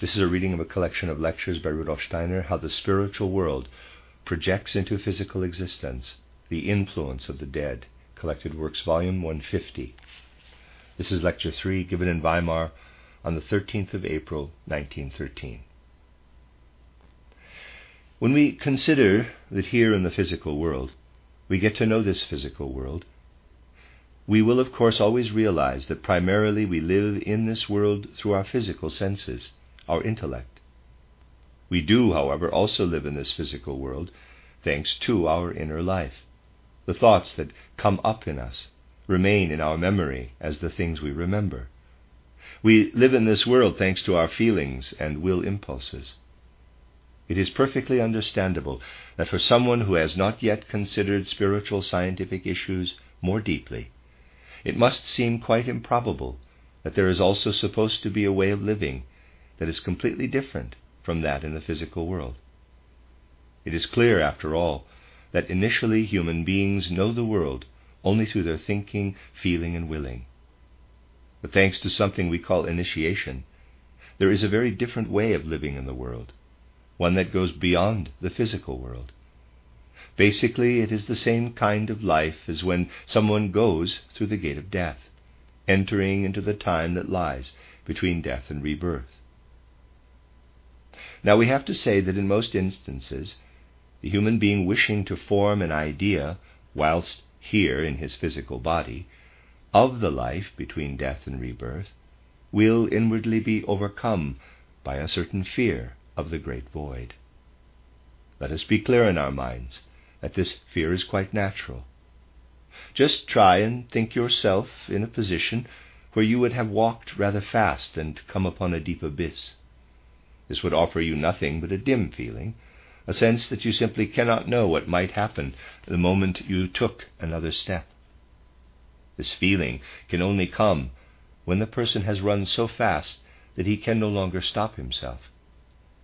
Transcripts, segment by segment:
This is a reading of a collection of lectures by Rudolf Steiner, How the Spiritual World Projects into Physical Existence, The Influence of the Dead, Collected Works, Volume 150. This is Lecture 3, given in Weimar on the 13th of April, 1913. When we consider that here in the physical world we get to know this physical world, we will of course always realize that primarily we live in this world through our physical senses, our intellect. We do, however, also live in this physical world thanks to our inner life. The thoughts that come up in us remain in our memory as the things we remember. We live in this world thanks to our feelings and will impulses. It is perfectly understandable that for someone who has not yet considered spiritual scientific issues more deeply, it must seem quite improbable that there is also supposed to be a way of living that is completely different from that in the physical world. It is clear, after all, that initially human beings know the world only through their thinking, feeling, and willing. But thanks to something we call initiation, there is a very different way of living in the world one that goes beyond the physical world. Basically, it is the same kind of life as when someone goes through the gate of death, entering into the time that lies between death and rebirth. Now, we have to say that in most instances, the human being wishing to form an idea, whilst here in his physical body, of the life between death and rebirth, will inwardly be overcome by a certain fear of the great void. Let us be clear in our minds that this fear is quite natural. Just try and think yourself in a position where you would have walked rather fast and come upon a deep abyss. This would offer you nothing but a dim feeling, a sense that you simply cannot know what might happen the moment you took another step. This feeling can only come when the person has run so fast that he can no longer stop himself.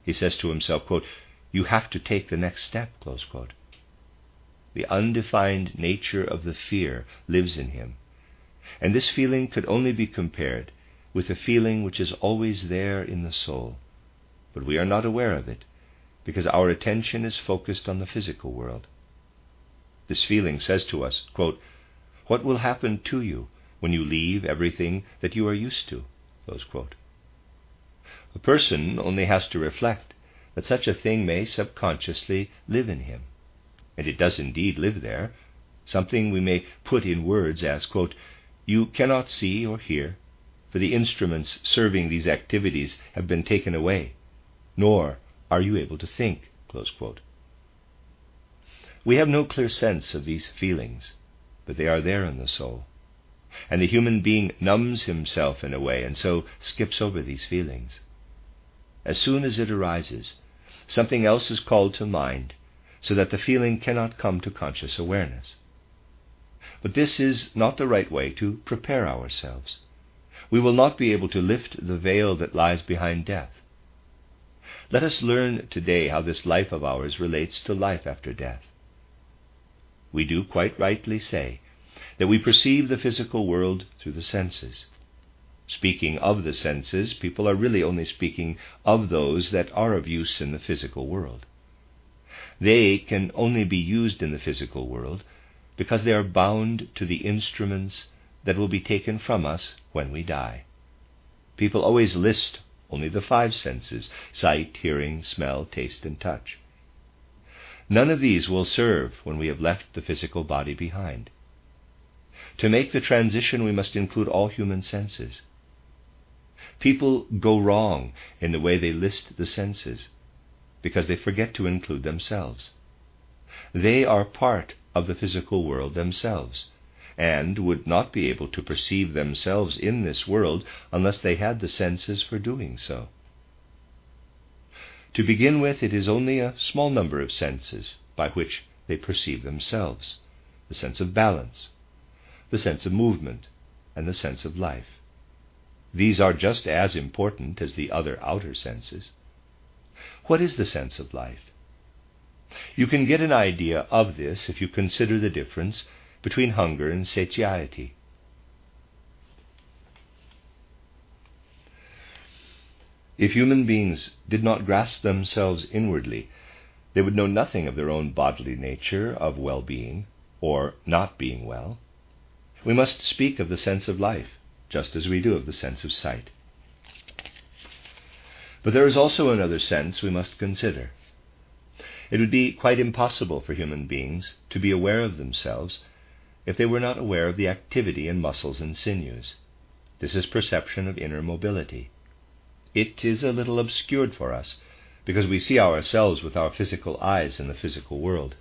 He says to himself, quote, You have to take the next step. The undefined nature of the fear lives in him, and this feeling could only be compared with a feeling which is always there in the soul, but we are not aware of it because our attention is focused on the physical world. This feeling says to us, quote, What will happen to you when you leave everything that you are used to? A person only has to reflect that such a thing may subconsciously live in him. And it does indeed live there, something we may put in words as, quote, You cannot see or hear, for the instruments serving these activities have been taken away, nor are you able to think. We have no clear sense of these feelings, but they are there in the soul. And the human being numbs himself in a way, and so skips over these feelings. As soon as it arises, something else is called to mind, so that the feeling cannot come to conscious awareness. But this is not the right way to prepare ourselves. We will not be able to lift the veil that lies behind death. Let us learn today how this life of ours relates to life after death. We do quite rightly say that we perceive the physical world through the senses. Speaking of the senses, people are really only speaking of those that are of use in the physical world. They can only be used in the physical world because they are bound to the instruments that will be taken from us when we die. People always list only the five senses sight, hearing, smell, taste, and touch. None of these will serve when we have left the physical body behind. To make the transition, we must include all human senses. People go wrong in the way they list the senses because they forget to include themselves. They are part of the physical world themselves and would not be able to perceive themselves in this world unless they had the senses for doing so. To begin with, it is only a small number of senses by which they perceive themselves the sense of balance, the sense of movement, and the sense of life. These are just as important as the other outer senses. What is the sense of life? You can get an idea of this if you consider the difference between hunger and satiety. If human beings did not grasp themselves inwardly, they would know nothing of their own bodily nature of well being or not being well. We must speak of the sense of life, just as we do of the sense of sight. But there is also another sense we must consider. It would be quite impossible for human beings to be aware of themselves if they were not aware of the activity in muscles and sinews. This is perception of inner mobility. It is a little obscured for us because we see ourselves with our physical eyes in the physical world.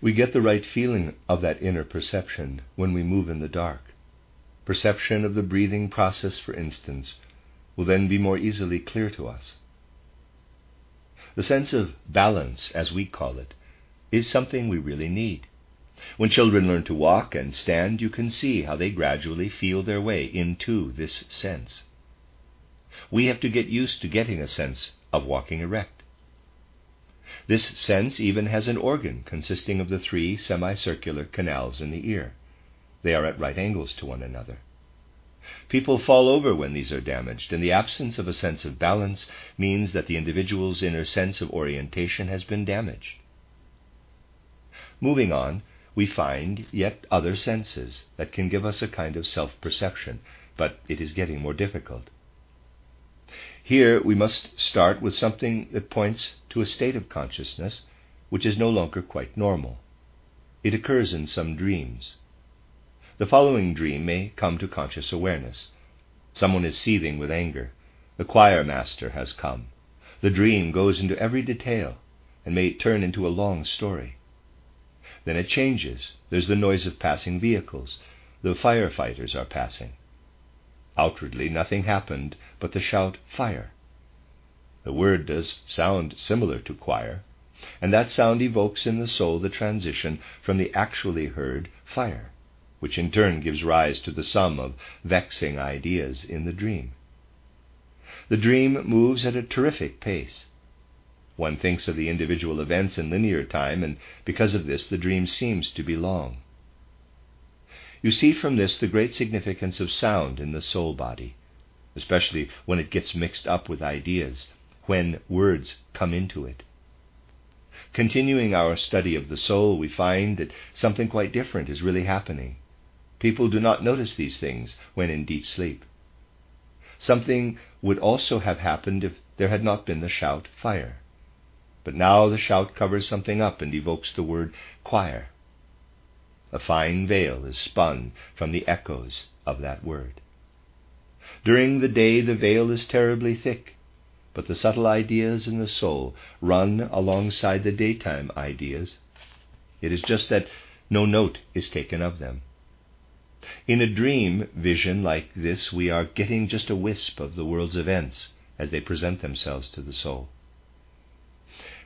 We get the right feeling of that inner perception when we move in the dark. Perception of the breathing process, for instance, will then be more easily clear to us. The sense of balance, as we call it, is something we really need. When children learn to walk and stand, you can see how they gradually feel their way into this sense. We have to get used to getting a sense of walking erect. This sense even has an organ consisting of the three semicircular canals in the ear. They are at right angles to one another. People fall over when these are damaged, and the absence of a sense of balance means that the individual's inner sense of orientation has been damaged. Moving on, we find yet other senses that can give us a kind of self perception, but it is getting more difficult. Here we must start with something that points to a state of consciousness which is no longer quite normal. It occurs in some dreams. The following dream may come to conscious awareness. Someone is seething with anger. The choir master has come. The dream goes into every detail and may turn into a long story. Then it changes. There's the noise of passing vehicles. The firefighters are passing. Outwardly, nothing happened but the shout, Fire! The word does sound similar to choir, and that sound evokes in the soul the transition from the actually heard fire, which in turn gives rise to the sum of vexing ideas in the dream. The dream moves at a terrific pace. One thinks of the individual events in linear time, and because of this, the dream seems to be long. You see from this the great significance of sound in the soul body, especially when it gets mixed up with ideas, when words come into it. Continuing our study of the soul, we find that something quite different is really happening. People do not notice these things when in deep sleep. Something would also have happened if there had not been the shout, fire. But now the shout covers something up and evokes the word choir. A fine veil is spun from the echoes of that word. During the day, the veil is terribly thick, but the subtle ideas in the soul run alongside the daytime ideas. It is just that no note is taken of them. In a dream vision like this, we are getting just a wisp of the world's events as they present themselves to the soul.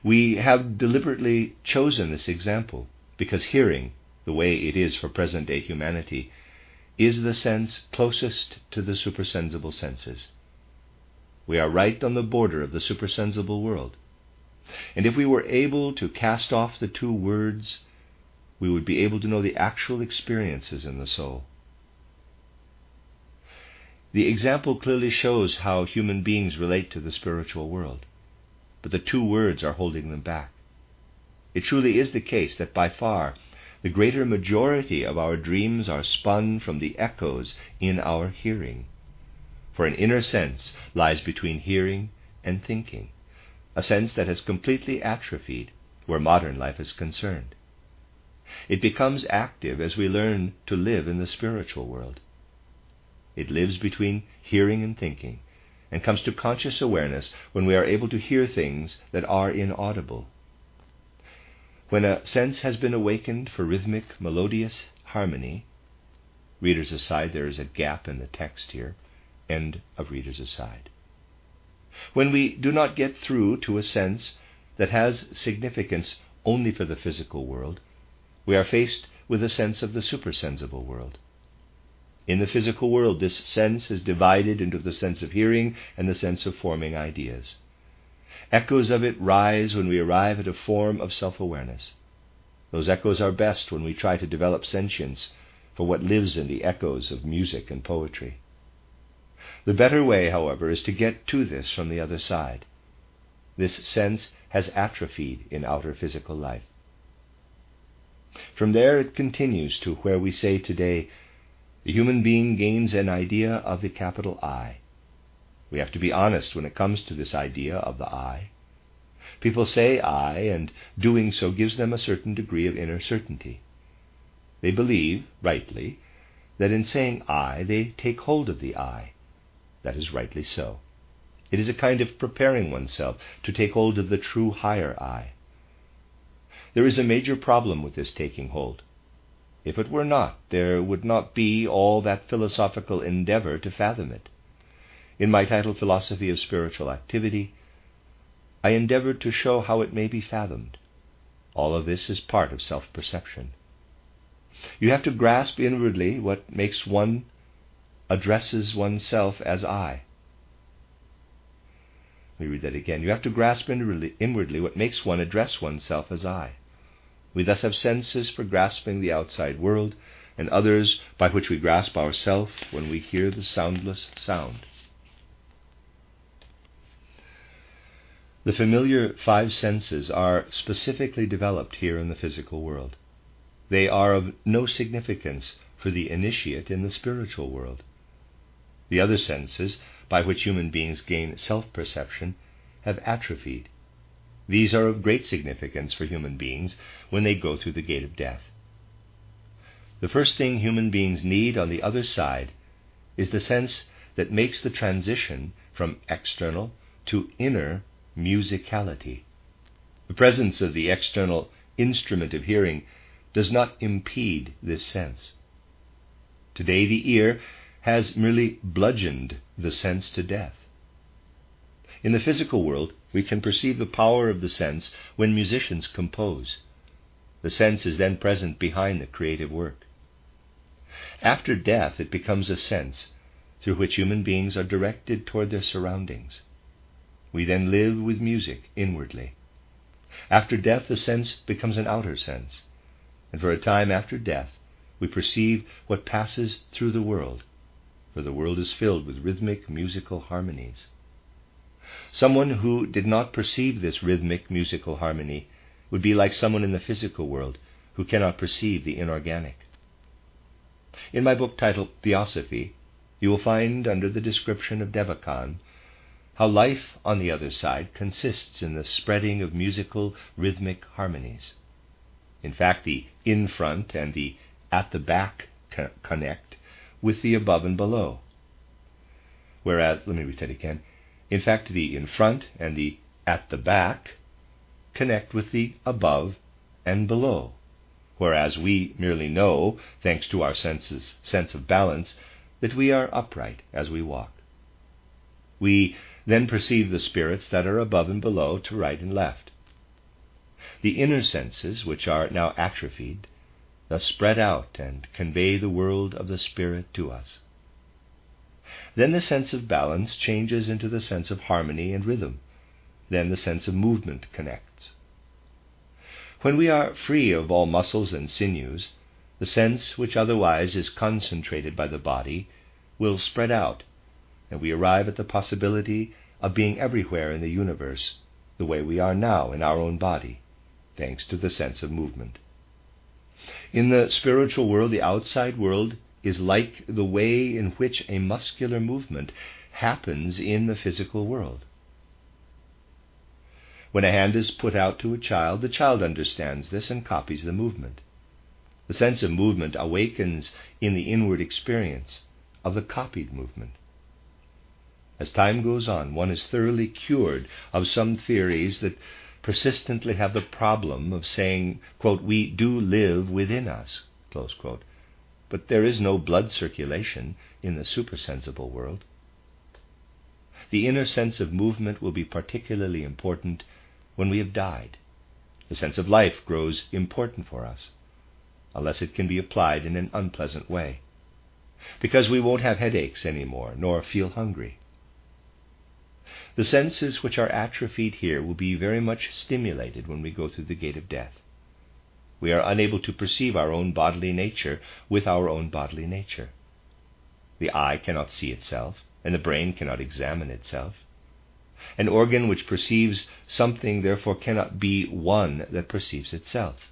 We have deliberately chosen this example because hearing the way it is for present day humanity, is the sense closest to the supersensible senses. We are right on the border of the supersensible world. And if we were able to cast off the two words, we would be able to know the actual experiences in the soul. The example clearly shows how human beings relate to the spiritual world, but the two words are holding them back. It truly is the case that by far the greater majority of our dreams are spun from the echoes in our hearing. For an inner sense lies between hearing and thinking, a sense that has completely atrophied where modern life is concerned. It becomes active as we learn to live in the spiritual world. It lives between hearing and thinking, and comes to conscious awareness when we are able to hear things that are inaudible when a sense has been awakened for rhythmic, melodious harmony, readers aside, there is a gap in the text here, end of readers aside. When we do not get through to a sense that has significance only for the physical world, we are faced with a sense of the supersensible world. In the physical world, this sense is divided into the sense of hearing and the sense of forming ideas. Echoes of it rise when we arrive at a form of self awareness. Those echoes are best when we try to develop sentience for what lives in the echoes of music and poetry. The better way, however, is to get to this from the other side. This sense has atrophied in outer physical life. From there it continues to where we say today, the human being gains an idea of the capital I. We have to be honest when it comes to this idea of the I. People say I, and doing so gives them a certain degree of inner certainty. They believe, rightly, that in saying I, they take hold of the I. That is rightly so. It is a kind of preparing oneself to take hold of the true higher I. There is a major problem with this taking hold. If it were not, there would not be all that philosophical endeavor to fathom it. In my title, Philosophy of Spiritual Activity, I endeavored to show how it may be fathomed. All of this is part of self perception. You have to grasp inwardly what makes one addresses oneself as I. Let me read that again. You have to grasp inwardly, inwardly what makes one address oneself as I. We thus have senses for grasping the outside world, and others by which we grasp ourself when we hear the soundless sound. The familiar five senses are specifically developed here in the physical world. They are of no significance for the initiate in the spiritual world. The other senses, by which human beings gain self perception, have atrophied these are of great significance for human beings when they go through the gate of death. The first thing human beings need on the other side is the sense that makes the transition from external to inner musicality. The presence of the external instrument of hearing does not impede this sense. Today, the ear has merely bludgeoned the sense to death. In the physical world, we can perceive the power of the sense when musicians compose. The sense is then present behind the creative work. After death, it becomes a sense through which human beings are directed toward their surroundings. We then live with music inwardly. After death, the sense becomes an outer sense, and for a time after death, we perceive what passes through the world, for the world is filled with rhythmic musical harmonies. Someone who did not perceive this rhythmic musical harmony would be like someone in the physical world who cannot perceive the inorganic. In my book titled Theosophy, you will find under the description of Devachan how life on the other side consists in the spreading of musical rhythmic harmonies. In fact, the in front and the at the back connect with the above and below. Whereas, let me read that again. In fact, the in front and the at the back connect with the above and below, whereas we merely know, thanks to our senses, sense of balance, that we are upright as we walk. We then perceive the spirits that are above and below to right and left. The inner senses, which are now atrophied, thus spread out and convey the world of the spirit to us. Then the sense of balance changes into the sense of harmony and rhythm. Then the sense of movement connects. When we are free of all muscles and sinews, the sense which otherwise is concentrated by the body will spread out, and we arrive at the possibility of being everywhere in the universe the way we are now in our own body, thanks to the sense of movement. In the spiritual world, the outside world is like the way in which a muscular movement happens in the physical world. When a hand is put out to a child, the child understands this and copies the movement. The sense of movement awakens in the inward experience of the copied movement. As time goes on, one is thoroughly cured of some theories that persistently have the problem of saying, quote, we do live within us, but there is no blood circulation in the supersensible world. the inner sense of movement will be particularly important when we have died. The sense of life grows important for us, unless it can be applied in an unpleasant way, because we won't have headaches anymore, nor feel hungry. The senses which are atrophied here will be very much stimulated when we go through the gate of death. We are unable to perceive our own bodily nature with our own bodily nature. The eye cannot see itself, and the brain cannot examine itself. An organ which perceives something therefore cannot be one that perceives itself.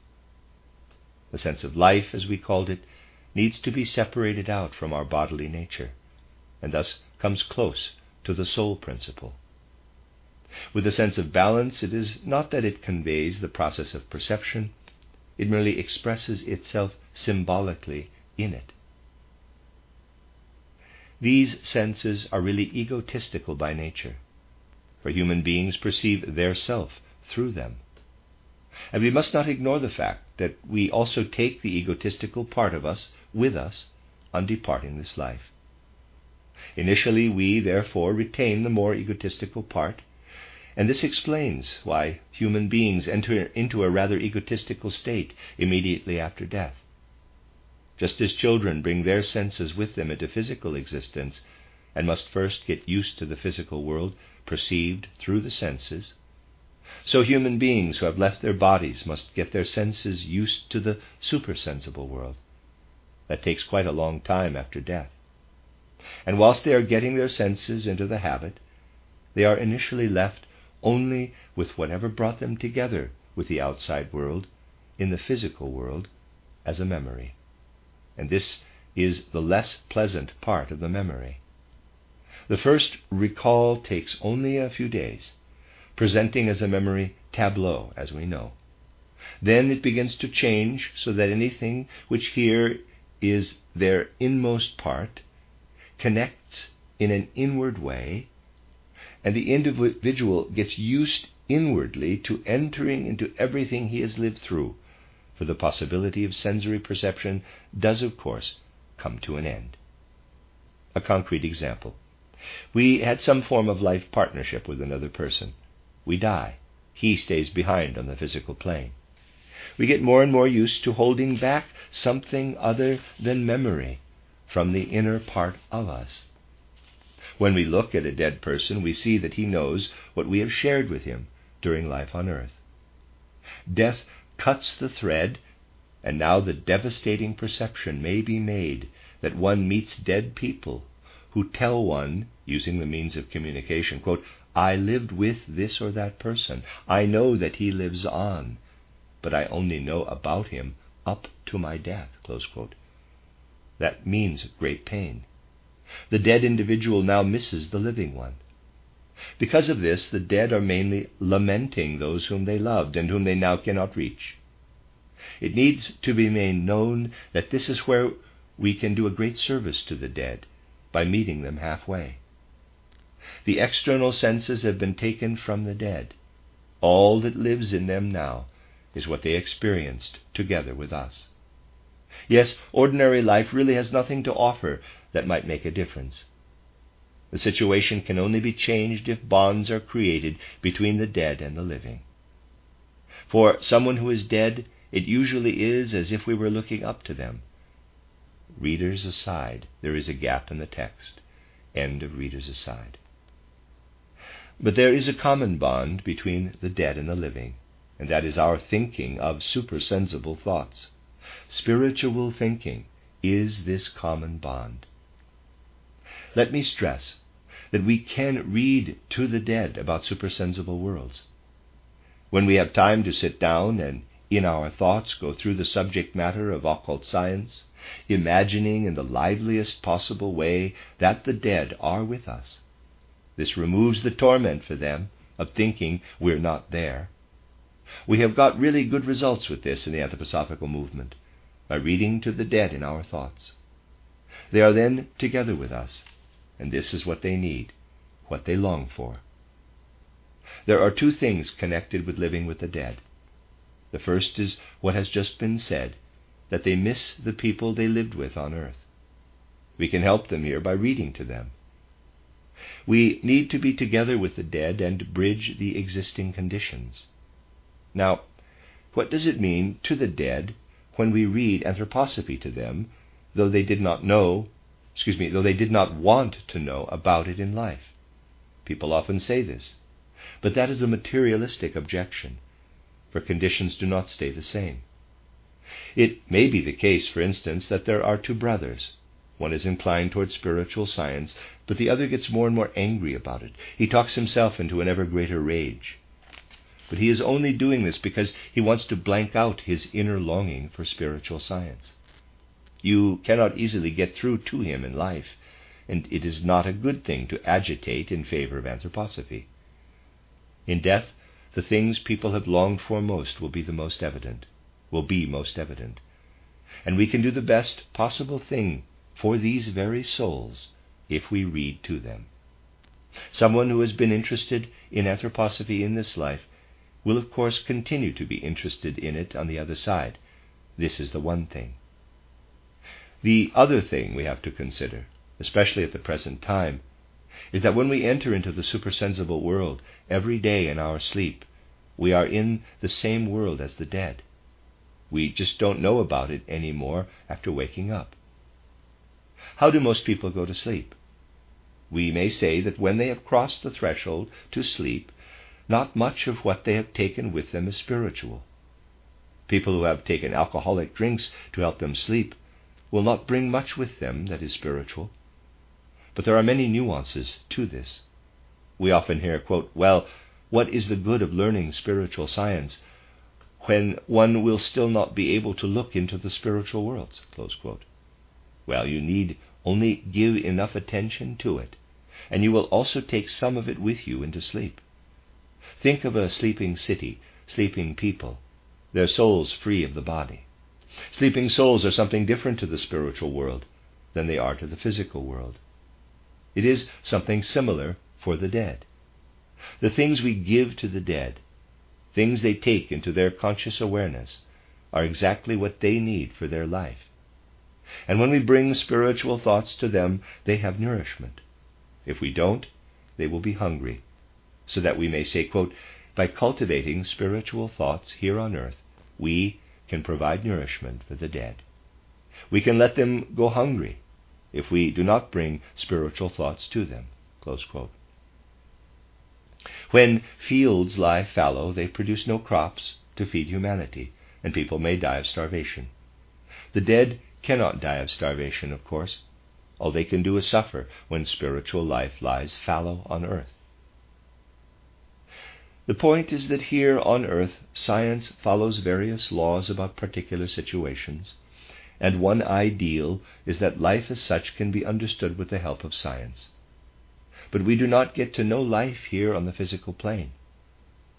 The sense of life, as we called it, needs to be separated out from our bodily nature, and thus comes close to the soul principle. With the sense of balance, it is not that it conveys the process of perception, it merely expresses itself symbolically in it. These senses are really egotistical by nature, for human beings perceive their self through them. And we must not ignore the fact that we also take the egotistical part of us with us on departing this life. Initially, we therefore retain the more egotistical part, and this explains why human beings enter into a rather egotistical state immediately after death. Just as children bring their senses with them into physical existence and must first get used to the physical world perceived through the senses, so human beings who have left their bodies must get their senses used to the supersensible world. That takes quite a long time after death. And whilst they are getting their senses into the habit, they are initially left only with whatever brought them together with the outside world in the physical world as a memory and this is the less pleasant part of the memory. The first recall takes only a few days, presenting as a memory tableau, as we know. Then it begins to change so that anything which here is their inmost part connects in an inward way, and the individual gets used inwardly to entering into everything he has lived through for the possibility of sensory perception does, of course, come to an end. A concrete example. We had some form of life partnership with another person. We die. He stays behind on the physical plane. We get more and more used to holding back something other than memory from the inner part of us. When we look at a dead person, we see that he knows what we have shared with him during life on earth. Death cuts the thread, and now the devastating perception may be made that one meets dead people who tell one, using the means of communication, quote, I lived with this or that person. I know that he lives on, but I only know about him up to my death. That means great pain. The dead individual now misses the living one. Because of this, the dead are mainly lamenting those whom they loved and whom they now cannot reach. It needs to be made known that this is where we can do a great service to the dead by meeting them halfway. The external senses have been taken from the dead. All that lives in them now is what they experienced together with us. Yes, ordinary life really has nothing to offer that might make a difference. The situation can only be changed if bonds are created between the dead and the living. For someone who is dead, it usually is as if we were looking up to them. Readers aside, there is a gap in the text. End of readers aside. But there is a common bond between the dead and the living, and that is our thinking of supersensible thoughts. Spiritual thinking is this common bond. Let me stress that we can read to the dead about supersensible worlds. When we have time to sit down and in our thoughts go through the subject matter of occult science, imagining in the liveliest possible way that the dead are with us. This removes the torment for them of thinking we're not there. We have got really good results with this in the anthroposophical movement by reading to the dead in our thoughts. They are then together with us, and this is what they need, what they long for. There are two things connected with living with the dead. The first is what has just been said that they miss the people they lived with on earth. We can help them here by reading to them. We need to be together with the dead and bridge the existing conditions. Now, what does it mean to the dead when we read anthroposophy to them, though they did not know, excuse me, though they did not want to know about it in life? People often say this, but that is a materialistic objection, for conditions do not stay the same. It may be the case, for instance, that there are two brothers. One is inclined toward spiritual science, but the other gets more and more angry about it. He talks himself into an ever greater rage. But he is only doing this because he wants to blank out his inner longing for spiritual science. You cannot easily get through to him in life, and it is not a good thing to agitate in favor of anthroposophy. In death, the things people have longed for most will be the most evident, will be most evident. And we can do the best possible thing for these very souls if we read to them. Someone who has been interested in anthroposophy in this life will, of course, continue to be interested in it on the other side. This is the one thing. The other thing we have to consider, especially at the present time, is that when we enter into the supersensible world every day in our sleep, we are in the same world as the dead. We just don't know about it any more after waking up. How do most people go to sleep? We may say that when they have crossed the threshold to sleep, not much of what they have taken with them is spiritual. People who have taken alcoholic drinks to help them sleep will not bring much with them that is spiritual. But there are many nuances to this. We often hear, quote, Well, what is the good of learning spiritual science when one will still not be able to look into the spiritual worlds? Well, you need only give enough attention to it, and you will also take some of it with you into sleep. Think of a sleeping city, sleeping people, their souls free of the body. Sleeping souls are something different to the spiritual world than they are to the physical world. It is something similar for the dead. The things we give to the dead, things they take into their conscious awareness, are exactly what they need for their life. And when we bring spiritual thoughts to them, they have nourishment. If we don't, they will be hungry so that we may say, quote, By cultivating spiritual thoughts here on earth, we can provide nourishment for the dead. We can let them go hungry if we do not bring spiritual thoughts to them. When fields lie fallow, they produce no crops to feed humanity, and people may die of starvation. The dead cannot die of starvation, of course. All they can do is suffer when spiritual life lies fallow on earth. The point is that here on earth science follows various laws about particular situations, and one ideal is that life as such can be understood with the help of science. But we do not get to know life here on the physical plane.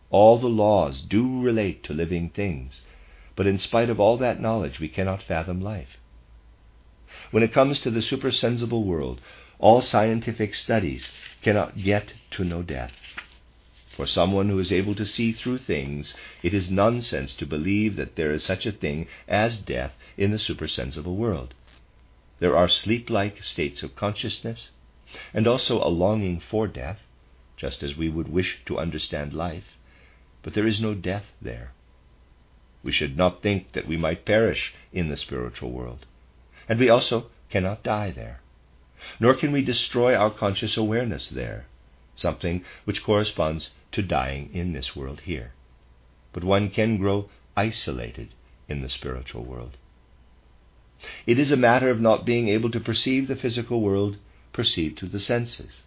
All the laws do relate to living things, but in spite of all that knowledge, we cannot fathom life. When it comes to the supersensible world, all scientific studies cannot get to know death. For someone who is able to see through things, it is nonsense to believe that there is such a thing as death in the supersensible world. There are sleep like states of consciousness, and also a longing for death, just as we would wish to understand life, but there is no death there. We should not think that we might perish in the spiritual world, and we also cannot die there. Nor can we destroy our conscious awareness there, something which corresponds to dying in this world here. But one can grow isolated in the spiritual world. It is a matter of not being able to perceive the physical world perceived through the senses.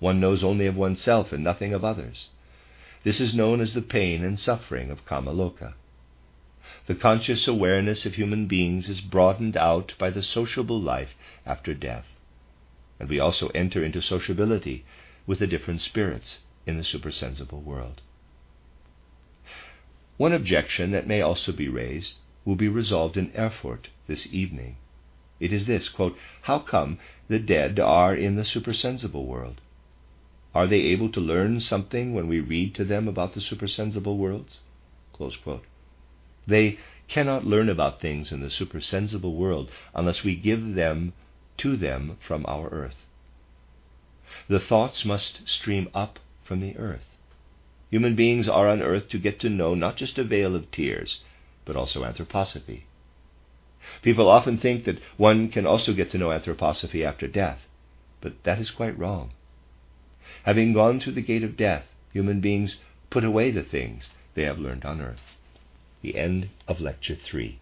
One knows only of oneself and nothing of others. This is known as the pain and suffering of Kamaloka. The conscious awareness of human beings is broadened out by the sociable life after death. And we also enter into sociability with the different spirits in the supersensible world. One objection that may also be raised will be resolved in Erfurt this evening. It is this quote, How come the dead are in the supersensible world? Are they able to learn something when we read to them about the supersensible worlds? They cannot learn about things in the supersensible world unless we give them to them from our earth. The thoughts must stream up from the earth. Human beings are on earth to get to know not just a vale of tears, but also anthroposophy. People often think that one can also get to know anthroposophy after death, but that is quite wrong. Having gone through the gate of death, human beings put away the things they have learned on earth. The end of Lecture 3.